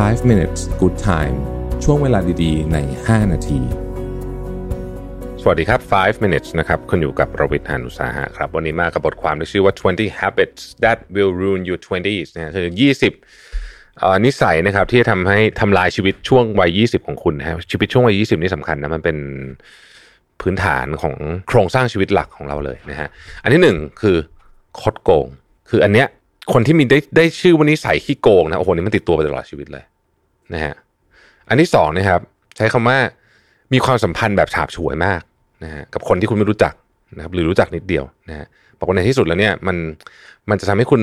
5 minutes good time ช่วงเวลาดีๆ ใน 5 นาที สวัสดีครับ 5 minutes นะครับ คุณอยู่กับรวิทยานุสาหะครับ วันนี้มากับบทความที่ชื่อว่า 20 habits that will ruin your 20s นะคือ 20อนิสัยนะครับที่จะทำให้ทำลายชีวิตช่วงวัย 20 ของคุณนะครับชีวิตช่วงวัย 20 นี่สำคัญนะ มันเป็นพื้นฐานของโครงสร้างชีวิตหลักของเราเลยนะฮะ อันที่หนึ่งคือคดโกง คืออันเนี้ย คนที่มีได้ได้ชื่อว่านิสัยขี้โกงนะโอ้โหนี่มันติดตัวไปตลอดชีวิตเลยนะฮะอันที่สองนะครับ ใช้คำว่ามีความสัมพันธ์แบบฉาบฉวยมากนะฮะกับคนที่คุณไม่รู้จักนะครับหรือรู้จักนิดเดียวนะฮะบอกว่าในที่สุดแล้วเนี่ยมันมันจะทำให้คุณ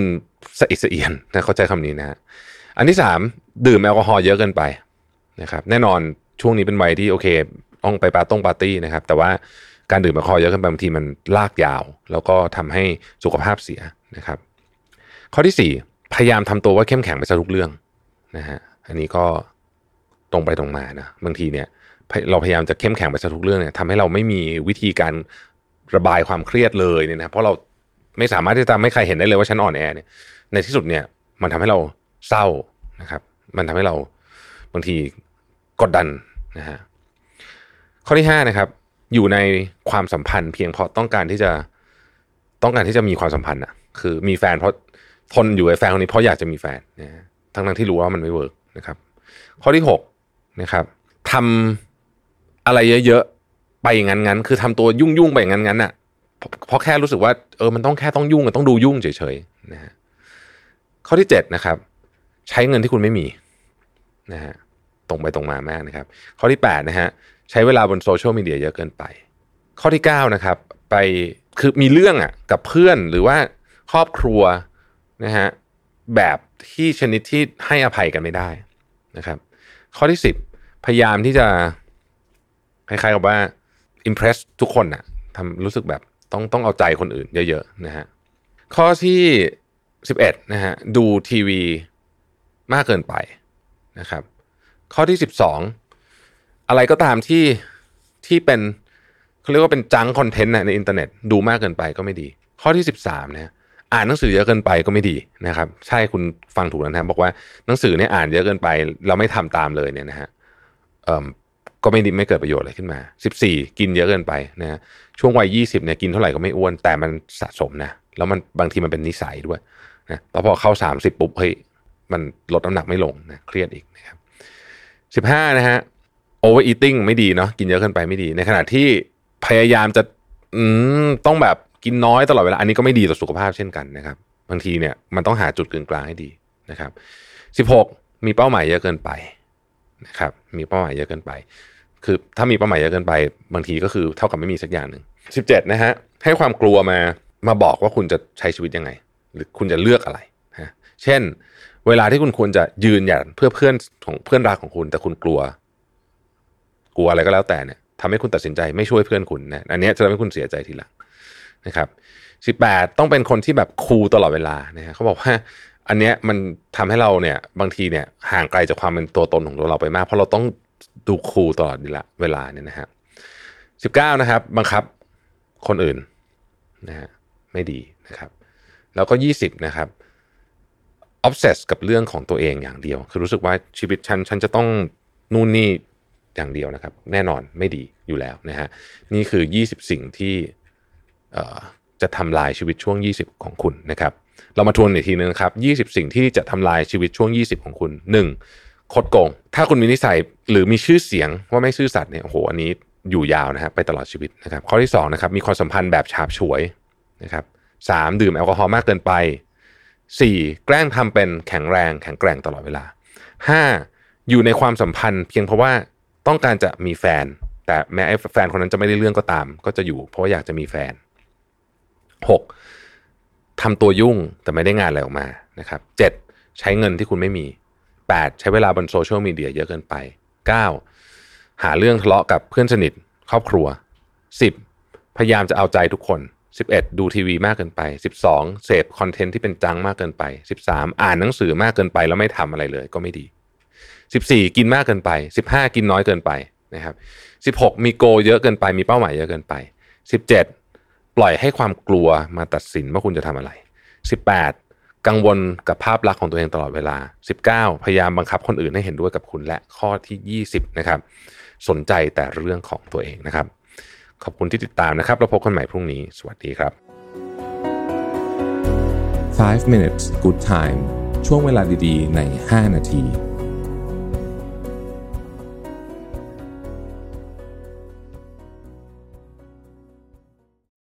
สะอิดสะเอียนนะเข้าใจคำนี้นะฮะอันที่สามดื่มแอลกอฮอล์เยอะเกินไปนะครับแน่นอนช่วงนี้เป็นวัยที่โอเคต้องไปปาร์ต้งปาร์ตี้นะครับ แต่ว่าการดื่มแอลกอฮอล์เยอะเกินไปบางทีมันลากยาว แล้วก็ทำให้สุขภาพเสียนะครับ ข้อที่สี่พยายามทำตัวว่าเข้มแข็งไปซะทุกเรื่องนะฮะอันนี้ก็ตรงไปตรงมานะบางทีเนี่ยเราพยายามจะเข้มแข็งไปซะทุกเรื่องเนี่ยทำให้เราไม่มีวิธีการระบายความเครียดเลยเนี่ยนะเพราะเราไม่สามารถที่จะไม่ใครเห็นได้เลยว่าฉันอ่อนแอเนี่ยในที่สุดเนี่ยมันทำให้เราเศร้านะครับ มันทำให้เราบางทีกดดันนะฮะข้อที่ห้านะครับ อยู่ในความสัมพันธ์เพียงเพราะต้องการที่จะต้องการที่จะมีความสัมพันธ์อะคือมีแฟนเพราะ ทนอยู่กับแฟนคนนี้เพราะอยากจะมีแฟนนะทั้งทั้งที่รู้ว่ามันไม่เวิร์กนะครับ ข้อที่หกนะครับทำอะไรเยอะๆไปงั้นงั้นคือทำตัวยุ่งยุ่งๆไปงั้นงั้นอะเพราะแค่รู้สึกว่าเออมันต้องแค่ต้องยุ่งอะต้องดูยุ่งเฉยๆนะฮะข้อที่เจ็ดนะครับ ใช้เงินที่คุณไม่มีนะฮะตรงไปตรงมามากนะครับ ข้อที่แปดนะฮะใช้เวลาบนโซเชียลมีเดียเยอะเกินไป ข้อที่เก้านะครับ ไปคือมีเรื่องอะกับเพื่อนหรือว่าครอบครัว นะฮะแบบที่ชนิดที่ให้อภัยกันไม่ได้นะครับ ข้อที่สิบพยายามที่จะคล้ายๆกับว่า impress ทุกคนน่ะทำรู้สึกแบบต้องต้องเอาใจคนอื่นเยอะๆนะฮะข้อที่สิบเอ็ดนะฮะดูทีวีมากเกินไปนะครับ ข้อที่สิบสองอะไรก็ตามที่ที่เป็นเขาเรียกว่าเป็นจังคอนเทนต์ในอินเทอร์เน็ตดูมากเกินไปก็ไม่ดี ข้อที่สิบสามนะ อ่านหนังสือเยอะเกินไปก็ไม่ดีนะครับ ใช่คุณฟังถูกแล้วนะครับบอกว่าหนังสือเนี่ยอ่านเยอะเกินไป เราไม่ทำตามเลยเนี่ยนะฮะเอ่อก็ไม่ดีไม่เกิดประโยชน์อะไรขึ้นมาสิบสี่กินเยอะเกินไปนะฮะช่วงวัยยี่สิบเนี่ยกินเท่าไหร่ก็ไม่อ้วนแต่มันสะสมนะแล้วมันบางทีมันเป็นนิสัยด้วยนะแล้วพอเข้าสามสิบปุ๊บเฮ้ยมันลดน้ำหนักไม่ลงนะเครียดอีกนะครับสิบห้านะฮะ over eating ไม่ดีเนาะกินเยอะเกินไปไม่ดี ในขณะที่พยายามจะอืมต้องแบบ กินน้อยตลอดเวลาอันนี้ก็ไม่ดีต่อสุขภาพเช่นกันนะครับ บางทีเนี่ยมันต้องหาจุดกึ่งกลางให้ดีนะครับสิบหกมีเป้าหมายเยอะเกินไปนะครับมีเป้าหมายเยอะเกินไป คือถ้ามีเป้าหมายเยอะเกินไป บางทีก็คือเท่ากับไม่มีสักอย่างหนึ่งสิบเจ็ดนะฮะให้ความกลัวมามาบอกว่าคุณจะใช้ชีวิตยังไง หรือคุณจะเลือกอะไรฮะเช่น เวลาที่คุณควรจะยืนหยัดเพื่อเพื่อนของเพื่อนรักของคุณ แต่คุณกลัว กลัวอะไรก็แล้วแต่เนี่ยทำให้คุณตัดสินใจไม่ช่วยเพื่อนคุณนะอันนี้จะทำให้คุณเสียใจทีหลัง นะครับสิบแปดต้องเป็นคนที่แบบคูลตลอดเวลานะฮะเขาบอกว่าอันเนี้ยมันทำให้เราเนี่ยบางทีเนี่ยห่างไกลจากความเป็นตัวตนของตัวเราไปมาก เพราะเราต้องดูคูลตลอดเวลาเนี่ยนะฮะสิบเก้านะครับบังคับคนอื่นนะฮะไม่ดีนะครับ แล้วก็ยี่สิบนะครับ obsess กับเรื่องของตัวเองอย่างเดียว คือรู้สึกว่าชีวิตฉันฉันจะต้องนู่นนี่อย่างเดียวนะครับ แน่นอนไม่ดีอยู่แล้วนะฮะนี่คือ 20 สิ่งที่ จะทำลายชีวิตช่วง 20 ของคุณนะครับ เรามาทวนอีกทีนึงครับ 20 สิ่งที่จะทำลายชีวิตช่วง 20 ของคุณ 1. คดโกง ถ้าคุณมีนิสัยหรือมีชื่อเสียงว่าไม่ซื่อสัตย์เนี่ยโอ้โหอันนี้อยู่ยาวนะฮะไปตลอดชีวิตนะครับ ข้อที่ 2 นะครับ มีความสัมพันธ์แบบฉาบฉวยนะครับสามดื่มแอลกอฮอล์มากเกินไป 4. แกล้งทำเป็นแข็งแรงแข็งแกร่งตลอดเวลา 5. อยู่ในความสัมพันธ์เพียงเพราะว่าต้องการจะมีแฟน แต่แม้ไอ้แฟนคนนั้นจะไม่ได้เรื่องก็ตาม ก็จะอยู่เพราะอยากจะมีแฟน 6. ทำตัวยุ่งแต่ไม่ได้งานอะไรออกมานะครับ 7. ใช้เงินที่คุณไม่มี 8. ใช้เวลาบนโซเชียลมีเดียเยอะเกินไป 9. หาเรื่องทะเลาะกับเพื่อนสนิทครอบครัว 10. พยายามจะเอาใจทุกคน 11. ดูทีวีมากเกินไป 12. เสพคอนเทนต์ที่เป็น junk มากเกินไป 13. อ่านหนังสือมากเกินไปแล้วไม่ทำอะไรเลยก็ไม่ดี 14 กินมากเกินไป 15 กินน้อยเกินไปนะครับ16 มีโกเยอะเกินไปมีเป้าหมายเยอะเกินไป 17 ปล่อยให้ความกลัวมาตัดสินว่าคุณจะทำอะไร 18 กังวลกับภาพลักษณ์ของตัวเองตลอดเวลา 19 พยายามบังคับคนอื่นให้เห็นด้วยกับคุณและข้อที่ 20 นะครับ สนใจแต่เรื่องของตัวเองนะครับ ขอบคุณที่ติดตามนะครับเราพบกันใหม่พรุ่งนี้ สวัสดีครับ 5 minutes good time ช่วงเวลาดีๆ ใน 5 นาที